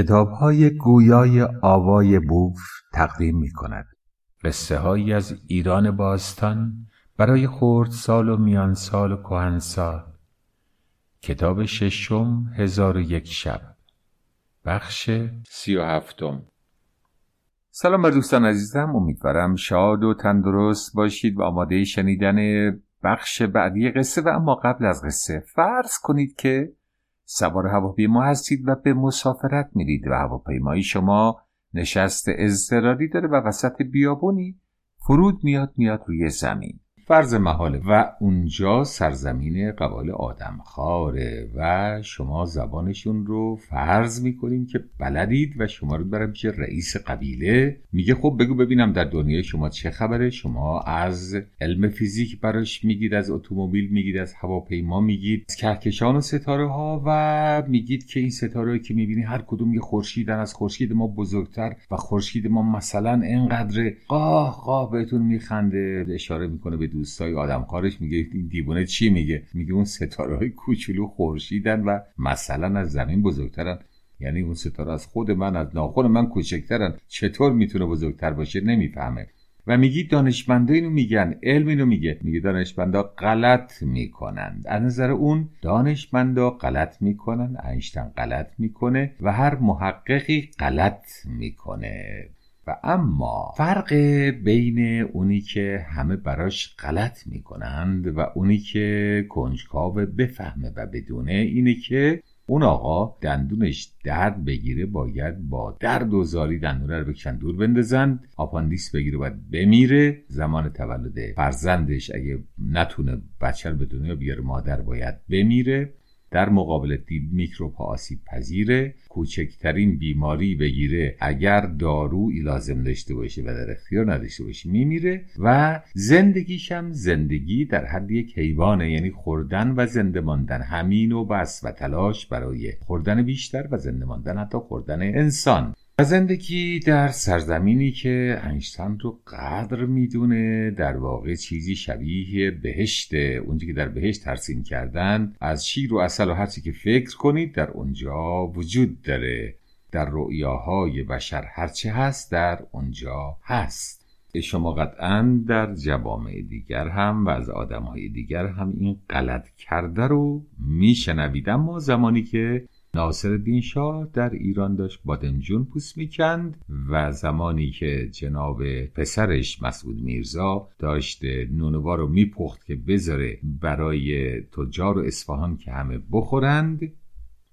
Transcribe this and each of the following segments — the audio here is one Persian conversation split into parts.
کتاب های گویای آوای بوف تقدیم می کند قصه هایی از ایران باستان برای خورد سال و میان سال و کهن سال کتاب ششم هزار و یک شب. بخش سی و هفتم. سلام بر دوستان عزیزم امیدوارم شاد و تندرست باشید و آماده شنیدن بخش بعدی قصه و اما قبل از قصه فرض کنید که سوار هواپیما هستید و به مسافرت میرید و هواپیمایی شما نشست اضطراری داره و وسط بیابونی فرود میاد میاد روی زمین. فرض محاله. و اونجا سرزمین قبال آدم خاره و شما زبانشون رو فرض می‌کنیم که بلدید و شما رو برای میشه رئیس قبیله. میگه خب بگو ببینم در دنیای شما چه خبره. شما از علم فیزیک براش میگید از اتومبیل میگید از هواپیما میگید از کهکشان و ستاره ها و میگید که این ستاره که می‌بینی هر کدوم یه خورشیدن. از خورشید ما بزرگتر و خورشید ما مثلا انقدر قاه قاه بهتون میخنده اشاره می‌کنه به دوستای آدمخوارش میگه این دیوونه چی میگه؟ میگه اون ستاره های کوچولو خورشیدن و مثلا از زمین بزرگترن. یعنی اون ستاره از خود من از ناخون من کوچکترن. چطور می‌تونه بزرگتر باشه؟ نمی‌فهمه. و میگی دانشمندا اینو میگن علم اینو میگه. میگه دانشمندا غلط می‌کنند از نظر اون دانشمندا غلط می‌کنن اینشتین غلط می‌کنه و هر محققی غلط می‌کنه. اما فرق بین اونی که همه براش غلط می‌کنند و اونی که کنجکاو بفهمه و بدونه اینه که اون آقا دندونش درد بگیره باید با درد و زاری دندون رو بکشن دور بندازن آپاندیس بگیره باید بمیره. زمان تولد فرزندش اگه نتونه بچه رو به دنیا بیاره مادر باید بمیره. در مقابل دیب میکروب آسیب پذیره. کوچکترین بیماری بگیره اگر دارویی لازم داشته باشه و در اختیار نداشته باشه میمیره و زندگیش هم زندگی در حد یک حیوانه یعنی خوردن و زنده ماندن. همین و بس و تلاش برای خوردن بیشتر و زنده ماندن حتی خوردن انسان. و زندگی در سرزمینی که انشتن رو قدر می‌دونه در واقع چیزی شبیه بهشت. اونجا که در بهشت ترسیم کردن از شیر و اصل و هرچی که فکر کنید در اونجا وجود داره. در رؤیاهای بشر هرچه هست در اونجا هست. شما قطعا در جوامع دیگر هم و از آدمهای دیگر هم این غلط کرده رو میشنوید. اما زمانی که ناصر الدین شاه در ایران داشت بادمجون پوست می‌کند و زمانی که جناب پسرش مسعود میرزا داشت نونوا رو میپخت که بذاره برای تجار و اصفهان که همه بخورند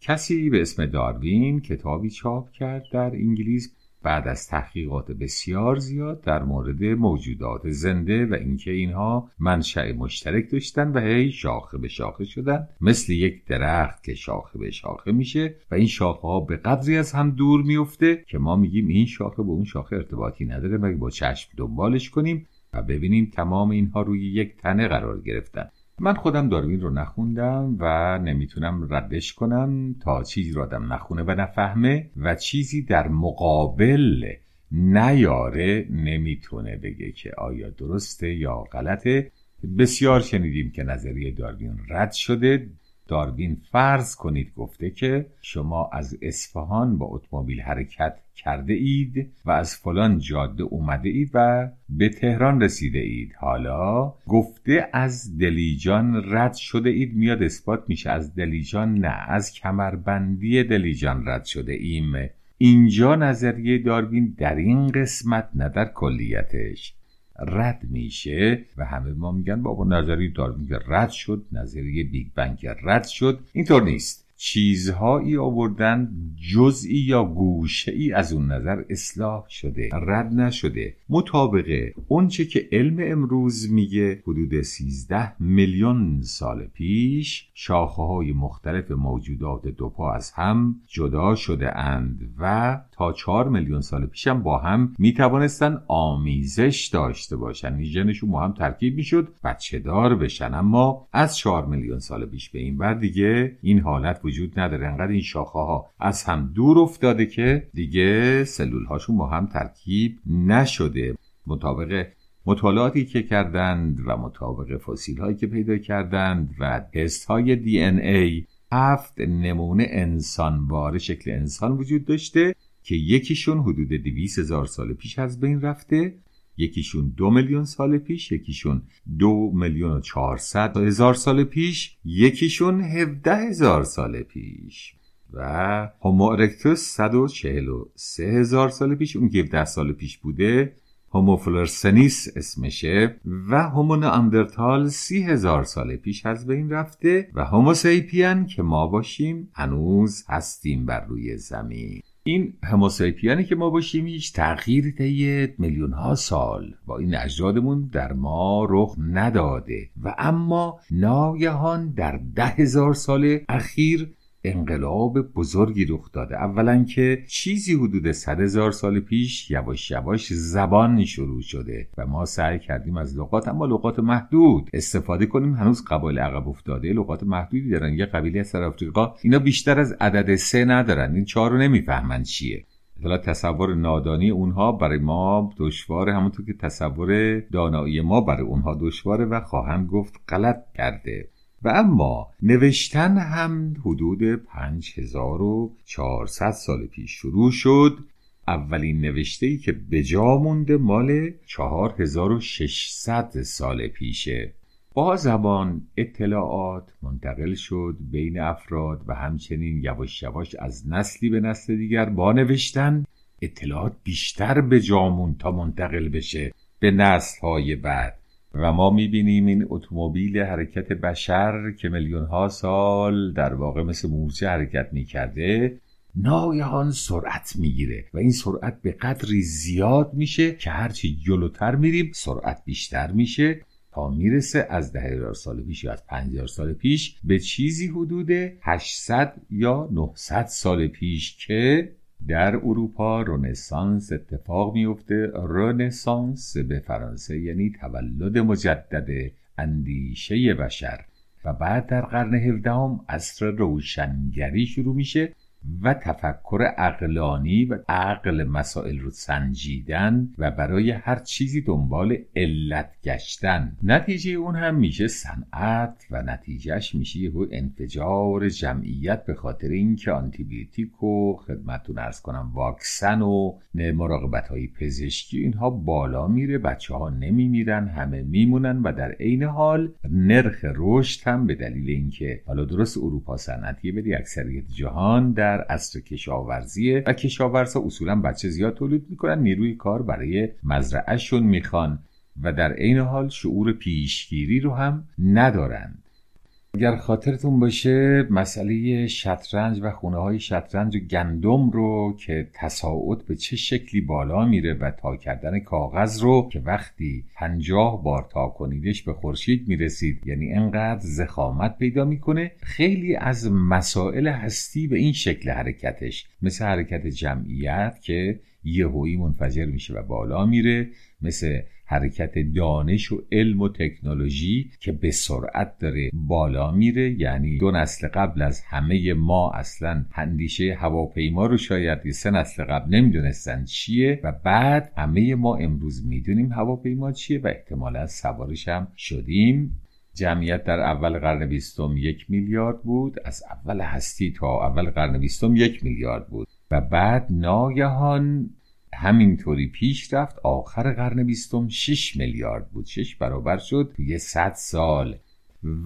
کسی به اسم داروین کتابی چاپ کرد در انگلیس بعد از تحقیقات بسیار زیاد در مورد موجودات زنده و اینکه اینها منشأ مشترک داشتن و هی شاخه به شاخه شدن. مثل یک درخت که شاخه به شاخه میشه و این شاخه ها به قدری از هم دور میفته که ما میگیم این شاخه به اون شاخه ارتباطی نداره مگه با چشم دنبالش کنیم و ببینیم تمام اینها روی یک تنه قرار گرفتن. من خودم داروین رو نخوندم و نمی‌تونم ردش کنم تا چیزی رو آدم نخونه و نفهمه و چیزی در مقابل نیاره نمی‌تونه بگه که آیا درسته یا غلطه. بسیار شنیدیم که نظریه داروین رد شده. داروین فرض کنید گفته که شما از اصفهان با اتومبیل حرکت کرده اید و از فلان جاده اومده اید و به تهران رسیده اید. حالا گفته از دلیجان رد شده اید. میاد اثبات میشه. از دلیجان نه از کمربندی دلیجان رد شده ایم. اینجا نظریه داروین در این قسمت نه در کلیتش. رد میشه و همه ما میگن بابا نظریه داروین رد شد نظریه بیگ بنگ رد شد. اینطور نیست. چیزهایی آوردن جزئی یا گوشه ای از اون نظر اصلاح شده رد نشده. مطابق اونچه که علم امروز میگه حدود 13 میلیون سال پیش شاخه های مختلف موجودات دو پا از هم جدا شده اند و تا 4 میلیون سال پیش هم با هم می‌توانستن آمیزش داشته باشن. یعنی ژنشون با هم ترکیب می‌شد بچه دار بشن. اما از 4 میلیون سال پیش به این بعد دیگه این حالت وجود نداره. انقدر این شاخه ها از هم دور افتاده که دیگه سلول هاشون با هم ترکیب نشده. مطابق مطالعاتی که کردند و مطابق فسیل هایی که پیدا کردند و تست های دی ای هفت نمونه انسانوار شکل انسان وجود داشته. که یکیشون حدود دویست هزار سال پیش از بین رفته یکیشون دو میلیون سال پیش یکیشون دو میلیون و چهارصد هزار سال پیش یکیشون هفده هزار سال پیش. و هومو ارکتوس 143 هزار سال پیش اون که 17 سال پیش بوده هوموفلورسنیس اسمشه و هومو ناندرتال سی هزار سال پیش از بین رفته و هوموسیپین که ما باشیم هنوز هستیم بر روی زمین. این هموسایپیانی که ما باشیم هیچ تغییر طی میلیون ها سال با این اجدادمون در ما رخ نداده. و اما ناگهان در ده هزار سال اخیر انقلاب بزرگی رخ داده. اولا که چیزی حدود صد هزار سال پیش یواش یواش زبان شروع شده و ما سعی کردیم از لغات اما لغات محدود استفاده کنیم. هنوز قبایل عقب افتاده لغات محدودی دارن. یه قبیله از آفریقا اینا بیشتر از عدد سه ندارن. این چهار رو نمی‌فهمن چیه. حالا تصور نادانی اونها برای ما دشواره همونطور که تصور دانایی ما برای اونها دشواره و خواهند گفت غلط کرده. و اما نوشتن هم حدود 5400 سال پیش شروع شد. اولین نوشته ای که به جا مونده مال 4600 سال پیشه. با زبان اطلاعات منتقل شد بین افراد و همچنین یواش یواش از نسلی به نسل دیگر با نوشتن اطلاعات بیشتر به جامون تا منتقل بشه. به نسل های بعد و ما می‌بینیم این اتومبیل حرکت بشر که میلیون ها سال در واقع مثل مورچه حرکت می‌کرده ناگهان سرعت می‌گیره و این سرعت به قدری زیاد میشه که هرچی جلوتر میریم سرعت بیشتر میشه. تا می‌رسه از ده هزار سال پیش یا از پنج سال پیش به چیزی حدود 800 یا 900 سال پیش که در اروپا رنسانس اتفاق میفته. رنسانس به فرانسه یعنی تولد مجدد اندیشه بشر. و بعد در قرن هفدهم عصر روشنگری شروع میشه. و تفکر اقلانی و عقل مسائل رو سنجیدن و برای هر چیزی دنبال علت گشتن. نتیجه اون هم میشه صنعت و نتیجهش میشه یه انفجار جمعیت به خاطر اینکه آنتیبیوتیک و خدمتتون ارز کنم واکسن و مراقبت های پزشکی اینها بالا میره بچه ها نمیمیرن همه میمونن و در عین حال نرخ رشد هم به دلیل اینکه حالا درست اروپا صنعتیه ولی اکثریت جهان در در اصر کشاورزیه و کشاورزا اصولا بچه زیاد تولید می‌کنن نیروی کار برای مزرعهشون می‌خوان و در عین حال شعور پیشگیری رو هم ندارند اگر خاطرتون باشه مسئله شطرنج و خونه های شطرنج و گندم رو که تصاعد به چه شکلی بالا میره و تا کردن کاغذ رو که وقتی پنجاه بار تا کنیدش به خورشید می‌رسید یعنی انقدر زخامت پیدا می‌کنه خیلی از مسائل هستی به این شکل حرکتش. مثل حرکت جمعیت که یهویی منفجر میشه و بالا میره مثل حرکت دانش و علم و تکنولوژی که به سرعت داره بالا میره. یعنی دو نسل قبل از همه ما اصلا اندیشه هواپیما رو شاید سه نسل قبل نمی‌دونستن چیه و بعد همه ما امروز می‌دونیم هواپیما چیه و احتمالا سوارش هم شدیم. جمعیت در اول قرن بیستم یک میلیارد بود از اول هستی تا اول قرن بیستم یک میلیارد بود و بعد ناگهان همینطوری پیش رفت. آخر قرن بیستم 6 میلیارد بود. 6 برابر شد. یه 100 سال.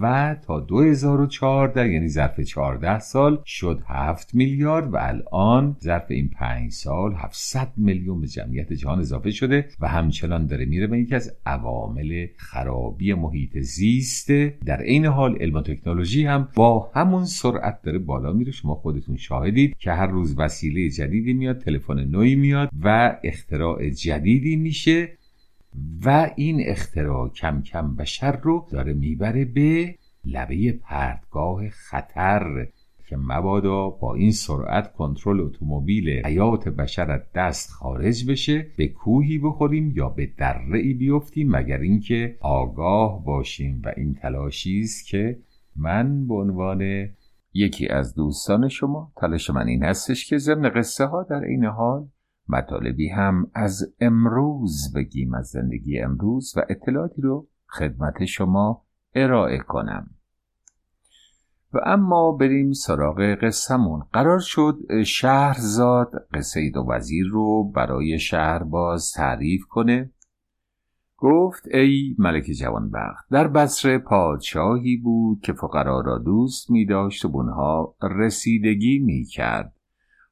و تا 2014 یعنی ظرف 14 سال شد 7 میلیارد و الان ظرف این 5 سال 700 میلیون به جمعیت جهان اضافه شده و همچنان داره میره به یکی از عوامل خرابی محیط زیسته در عین حال علم و تکنولوژی هم با همون سرعت داره بالا میره. شما خودتون شاهدید که هر روز وسیله جدیدی میاد تلفن نوعی میاد و اختراع جدیدی میشه. و این اختراع کم کم بشر رو داره می‌بره به لبه پرتگاه خطر که مبادا با این سرعت کنترل اتومبیل حیات بشر از دست خارج بشه به کوهی بخوریم یا به دره ای بیفتیم مگر اینکه آگاه باشیم. و این تلاشی است که من به عنوان یکی از دوستان شما تلاش من این هستش که ضمن قصه ها در این حال مطالبی هم از امروز بگیم از زندگی امروز و اطلاعاتی رو خدمت شما ارائه کنم. و اما بریم سراغ قصهمون. قرار شد شهرزاد قصه و وزیر رو برای شهر باز تعریف کنه. گفت ای ملک جوانبخت در بصره پادشاهی بود که فقرا را دوست می داشت و بونها رسیدگی می کرد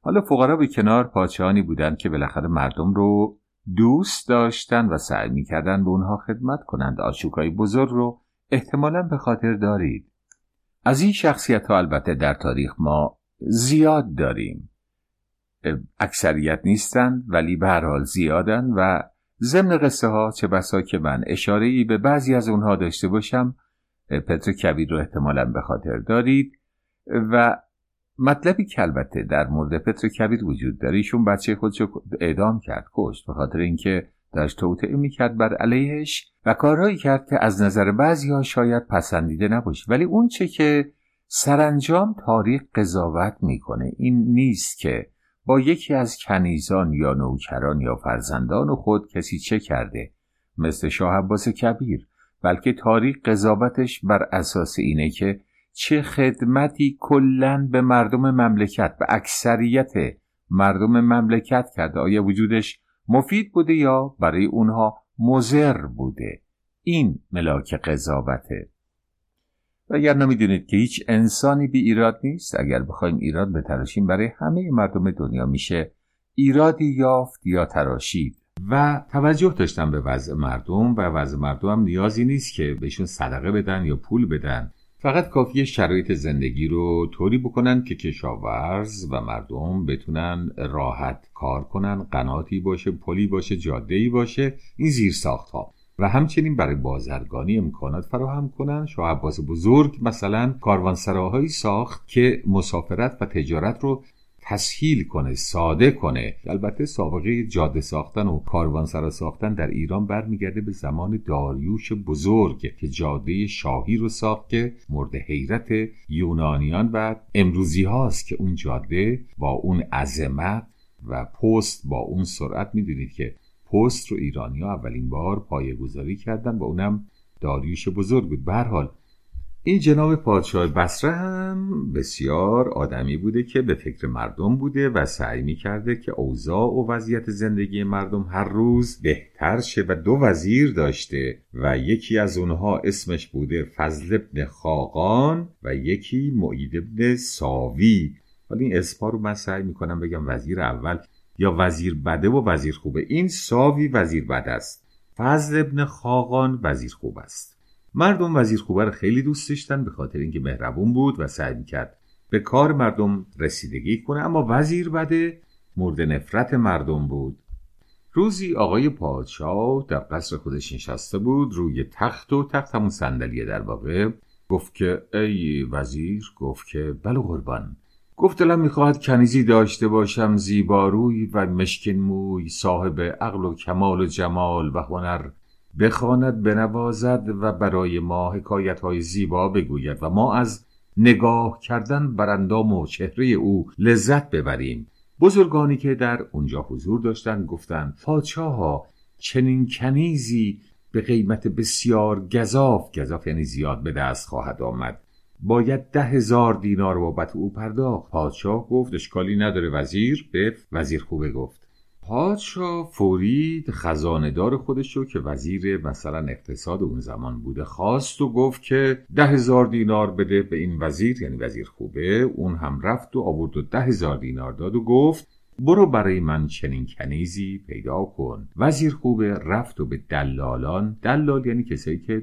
حالا فقرا به کنار پادشاهانی بودند که بالاخره مردم رو دوست داشتن و سعی می‌کردن به اونها خدمت کنند. آشوکای بزرگ رو احتمالا به خاطر دارید. از این شخصیت ها البته در تاریخ ما زیاد داریم. اکثریت نیستند ولی به هر حال زیادن و ضمن قصه ها چه بسا که من اشاره ای به بعضی از اونها داشته باشم پتر کبیر رو احتمالا به خاطر دارید. و مطلبی که البته در مورد پتر کبیر وجود داره ایشون بچه خودش اعدام کرد کشت به خاطر اینکه داشت توطعه می‌کرد بر علیهش و کارهایی کرد که از نظر بعضی ها شاید پسندیده نباشه. ولی اون چه که سرانجام تاریخ قضاوت می‌کنه این نیست که با یکی از کنیزان یا نوکران یا فرزندان خود کسی چه کرده مثل شاه عباس کبیر بلکه تاریخ قضاوتش بر اساس اینه که چه خدمتی کلا به مردم مملکت به اکثریت مردم مملکت کرده. آیا وجودش مفید بوده یا برای اونها مزر بوده؟ این ملاک قضاوته و اگر نمی‌دونید که هیچ انسانی بی ایراد نیست اگر بخوایم ایراد بتراشیم برای همه مردم دنیا میشه ایرادی یافت یا تراشید. و توجه داشتن به وضع مردم و وضع مردم هم نیازی نیست که بهشون صدقه بدن یا پول بدن. فقط کافیه شرایط زندگی رو طوری بکنن که کشاورز و مردم بتونن راحت کار کنن قناتی باشه پلی باشه جاده باشه این زیر ساخت ها و همچنین برای بازرگانی امکانات فراهم کنن. شاه عباس بزرگ مثلا کاروانسراهایی ساخت که مسافرت و تجارت رو تسهیل کنه ساده کنه. البته سابقه جاده ساختن و کاروانسرا ساختن در ایران برمیگرده به زمان داریوش بزرگ که جاده شاهی رو ساخت که مورد حیرت یونانیان و امروزی هاست که اون جاده با اون عظمت و پست با اون سرعت می‌دونید که پست رو ایرانی ها اولین بار پایه گذاری کردن و اونم داریوش بزرگ بود. به حال این جناب پادشاه بسره هم بسیار آدمی بوده که به فکر مردم بوده و سعی می کرده که اوضاع و وضعیت زندگی مردم هر روز بهتر شه و دو وزیر داشته و یکی از اونها اسمش بوده فضل ابن خاقان و یکی معید ابن ساوی. حالا این اسما رو من سعی می‌کنم بگم وزیر اول یا وزیر بده و وزیر خوبه. این ساوی وزیر بده است. فضل ابن خاقان وزیر خوب است. مردم وزیر خوبه رو خیلی دوست داشتن به خاطر اینکه مهربون بود و سعی کرد به کار مردم رسیدگی کنه اما وزیر بده مورد نفرت مردم بود. روزی آقای پادشاه در قصر خودش نشسته بود روی تخت و تخت همون صندلیه در واقع. گفت که ای وزیر گفت که بله قربان. گفت دلم می‌خواهد کنیزی داشته باشم زیباروی و مشکن موی صاحب عقل و کمال و جمال و هنر. بخواند بنوازد و برای ما حکایت های زیبا بگوید و ما از نگاه کردن بر اندام و چهره او لذت ببریم. بزرگانی که در اونجا حضور داشتند گفتند پادشاه ها چنین کنیزی به قیمت بسیار گذاف گذاف یعنی زیاد به دست خواهد آمد. باید ده هزار دینار بابت او پرداخت. پادشاه گفت اشکالی نداره وزیر. به وزیر خوبه. گفت. پادشاه فوری خزاندار خودش رو که وزیر مثلا اقتصاد اون زمان بوده خواست و گفت که ده هزار دینار بده به این وزیر یعنی وزیر خوبه. اون هم رفت و آورد و ده هزار دینار داد و گفت برو برای من چنین کنیزی پیدا کن. وزیر خوبه رفت و به دلالان دلال یعنی کسایی که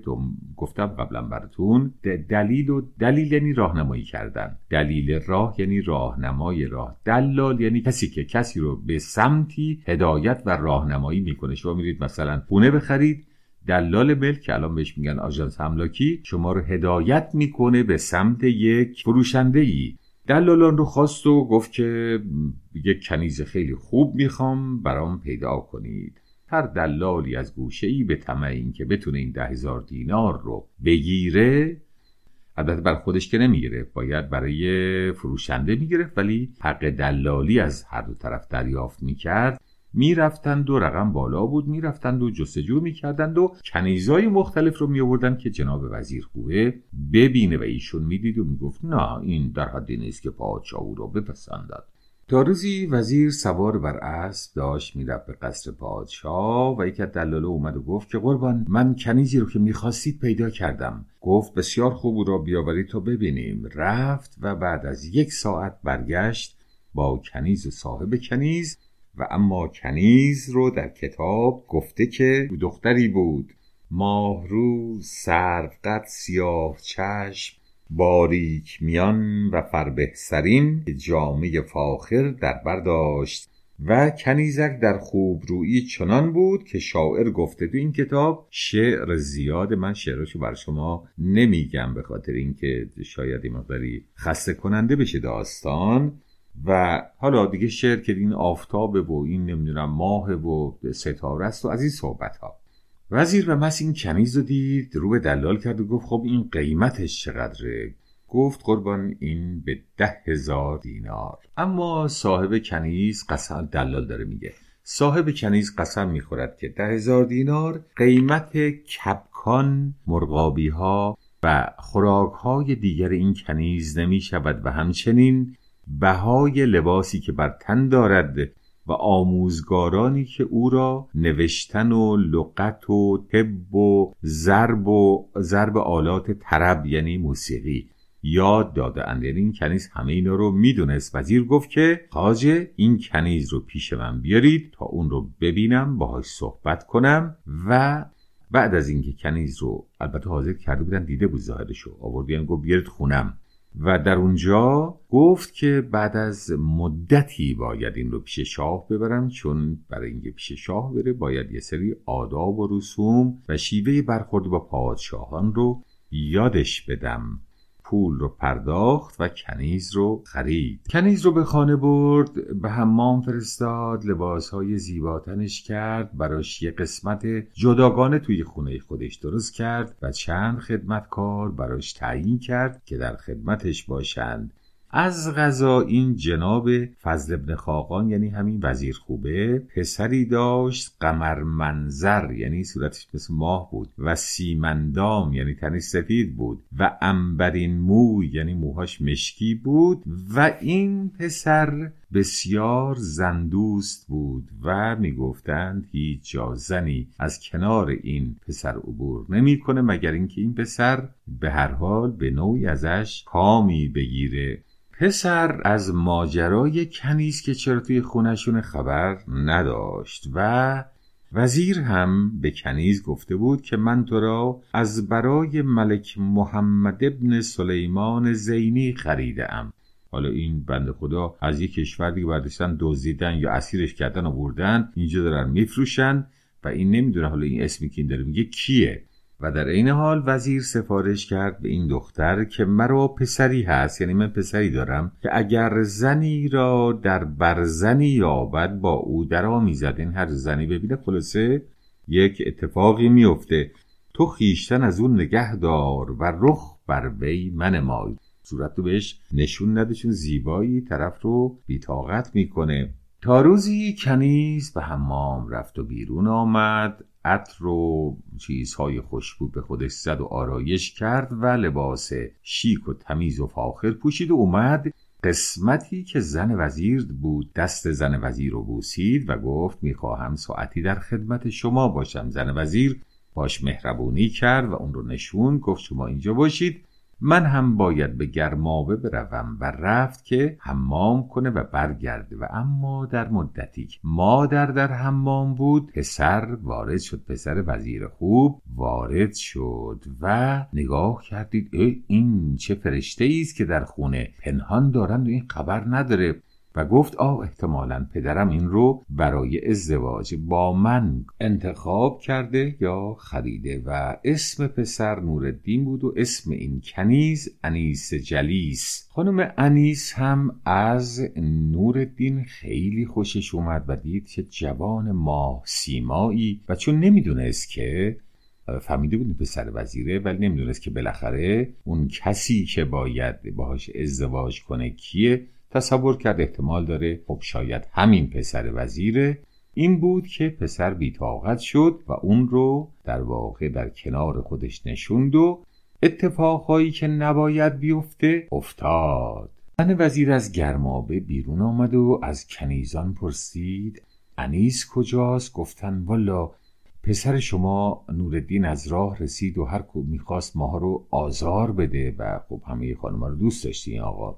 گفتم قبلا براتون دلیل و دلیل یعنی راهنمایی کردن. دلیل راه یعنی راهنمای راه. دلال یعنی کسی که کسی رو به سمتی هدایت و راهنمایی می‌کنه. شما میرید مثلا خونه بخرید دلال ملک که الان بهش میگن آژانس املاکی شما رو هدایت می‌کنه به سمت یک فروشنده ای دلالان رو خواست و گفت که یک کنیز خیلی خوب می‌خوام برام پیدا کنید. هر دلالی از گوشه ای به طمع این که بتونه این ده هزار دینار رو بگیره البته بر خودش که نمی‌گیره باید برای فروشنده می‌گرفت ولی حق دلالی از هر دو طرف دریافت می‌کرد. می‌رفتند و رقم بالا بود می‌رفتند و جستجو می‌کردند و کنیزای مختلف رو میآوردند که جناب وزیر خوبه ببینه و ایشون می‌دید و می‌گفت نه این در حدی نیست که پادشاه او را بپسندد. تا روزی وزیر سوار بر اسب داشت می‌رفت به قصر پادشاه و یک از دلاله اومد و گفت که قربان من کنیزی رو که می‌خواستید پیدا کردم. گفت بسیار خوب او را بیاورید تا ببینیم. رفت و بعد از یک ساعت برگشت با کنیز و صاحب کنیز و اما کنیز رو در کتاب گفته که دختری بود. ماهرو سرقد سیاه چشم باریک میان و فربه سرین جامعه فاخر در برداشت و کنیزک در خوب رویی چنان بود که شاعر گفته تو این کتاب شعر زیاد من شعرشو بر شما نمیگم به خاطر اینکه شاید این مقداری خسته کننده بشه داستان. و حالا دیگه شعر که این آفتابه و این نمی‌دونم ماه و ستاره است و از این صحبت ها وزیر و مس این کنیز رو دید رو به دلال کرد و گفت خب این قیمتش چقدره؟ گفت قربان این به ده هزار دینار. اما صاحب کنیز قسم دلال داره میگه صاحب کنیز قسم می‌خورد که ده هزار دینار قیمت کپکان مرغابی ها و خوراک های دیگر این کنیز نمی شود و همچنین بهای لباسی که بر تن دارد و آموزگارانی که او را نوشتن و لغت و طب و ضرب و ضرب آلات طرب یعنی موسیقی یاد داده اند. یعنی این کنیز همه اینا رو می‌دونست. وزیر گفت که خاجه این کنیز رو پیش من بیارید تا اون رو ببینم باهاش صحبت کنم و بعد از اینکه کنیز رو البته حاضر کرده بودن دیده بود ظاهرشو آوردین گفت بیارید خونم. و در اونجا گفت که بعد از مدتی باید این رو پیش شاه ببرم چون برای اینکه پیش شاه بره باید یه سری آداب و رسوم و شیوه برخورد با پادشاهان رو یادش بدم. پول رو پرداخت و کنیز رو خرید. کنیز رو به خانه برد به حمام فرستاد لباسهای زیباتنش کرد براش یه قسمت جداگانه توی خونه خودش درست کرد و چند خدمتکار براش تعیین کرد که در خدمتش باشند. از غذا این جناب فضل ابن خاقان یعنی همین وزیر خوبه پسری داشت قمر منظر یعنی صورتش مثل ماه بود و سیمندام یعنی تنش سفید بود و انبرین مو یعنی موهاش مشکی بود و این پسر بسیار زندوست بود و می‌گفتند هیچ جا زنی از کنار این پسر عبور نمی‌کنه مگر اینکه این پسر به هر حال به نوعی ازش کامی بگیره. پسر از ماجرای کنیز که چرا توی خونشون خبر نداشت و وزیر هم به کنیز گفته بود که من تو را از برای ملک محمد ابن سلیمان زینی خریده ام حالا این بند خدا از یک کشور دیگه برداشتن دزدیدن یا اسیرش کردن و بردن اینجا دارن میفروشن و این نمی‌دونه حالا این اسمی که این داره میگه کیه. و در این حال وزیر سفارش کرد به این دختر که مرا پسری هست یعنی من پسری دارم که اگر زنی را در برزنی یابد با او در آمیزد این هر زنی ببینه خلاصه یک اتفاقی میفته. تو خیشتن از اون نگه دار و رخ بر وی منمای. صورت رو بهش نشون نده چون زیبایی طرف رو بیتاقت می‌کنه. تا روزی کنیز به حمام رفت و بیرون آمد. عطر و چیزهای خوشبو به خودش زد و آرایش کرد و لباس شیک و تمیز و فاخر پوشید و اومد قسمتی که زن وزیر بود. دست زن وزیر رو بوسید و گفت می‌خواهم ساعتی در خدمت شما باشم. زن وزیر باش مهربونی کرد و اون رو نشون گفت شما اینجا باشید. من هم باید به گرمابه بروم و رفت که حمام کنه و برگرده و اما در مدتی مادر در حمام بود پسر وارد شد پسر وزیر خوب وارد شد و نگاه کردید این چه فرشته است که در خونه پنهان دارند و این خبر نداره. و گفت آه احتمالا پدرم این رو برای ازدواج با من انتخاب کرده یا خریده و اسم پسر نورالدین بود و اسم این کنیز انیس جلیس. خانم انیس هم از نورالدین خیلی خوشش اومد و دید که جوان ماه سیمایی و چون نمی‌دونست که فهمیده بود پسر وزیره ولی نمی‌دونست که بالاخره اون کسی که باید باهاش ازدواج کنه کیه. تصور کرد احتمال داره خب شاید همین پسر وزیره. این بود که پسر بیتاقت شد و اون رو در واقع در کنار خودش نشوند و اتفاقهایی که نباید بیفته افتاد. زن وزیر از گرمابه بیرون آمد و از کنیزان پرسید انیس کجاست؟ گفتن والا پسر شما نوردین از راه رسید و هر کو می‌خواست ماها رو آزار بده. و خب همه خانم رو دوست داشتی آقا.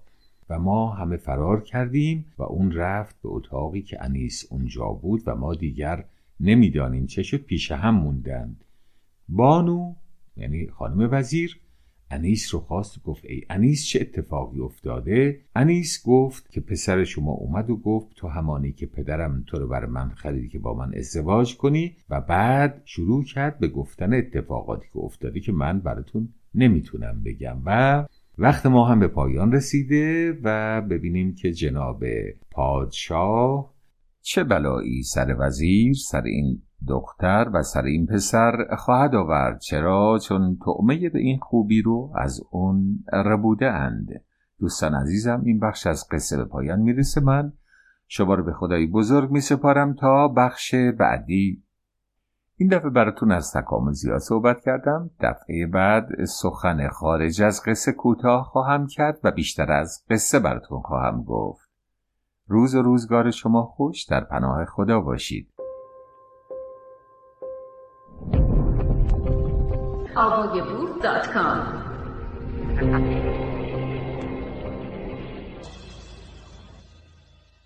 و ما همه فرار کردیم و اون رفت به اتاقی که انیس اونجا بود و ما دیگر نمی‌دانیم چه شد پیش هم موندند. بانو یعنی خانم وزیر انیس رو خواست گفت ای انیس چه اتفاقی افتاده؟ انیس گفت که پسر شما اومد و گفت تو همانی که پدرم تو رو بر من خریدی که با من ازدواج کنی. و بعد شروع کرد به گفتن اتفاقاتی که افتاده که من براتون نمی‌تونم بگم. و وقت ما هم به پایان رسیده و ببینیم که جناب پادشاه چه بلایی سر وزیر سر این دختر و سر این پسر خواهد آورد. چرا؟ چون تعمه به این خوبی رو از اون ربوده اند دوستان عزیزم این بخش از قصه به پایان می‌رسه. من شما رو به خدای بزرگ می سپارم تا بخش بعدی این دفعه براتون از تکامل زیاد صحبت کردم. دفعه بعد سخن خارج از قصه کوتاه خواهم کرد و بیشتر از قصه براتون خواهم گفت. روز و روزگار شما خوش در پناه خدا باشید. آوای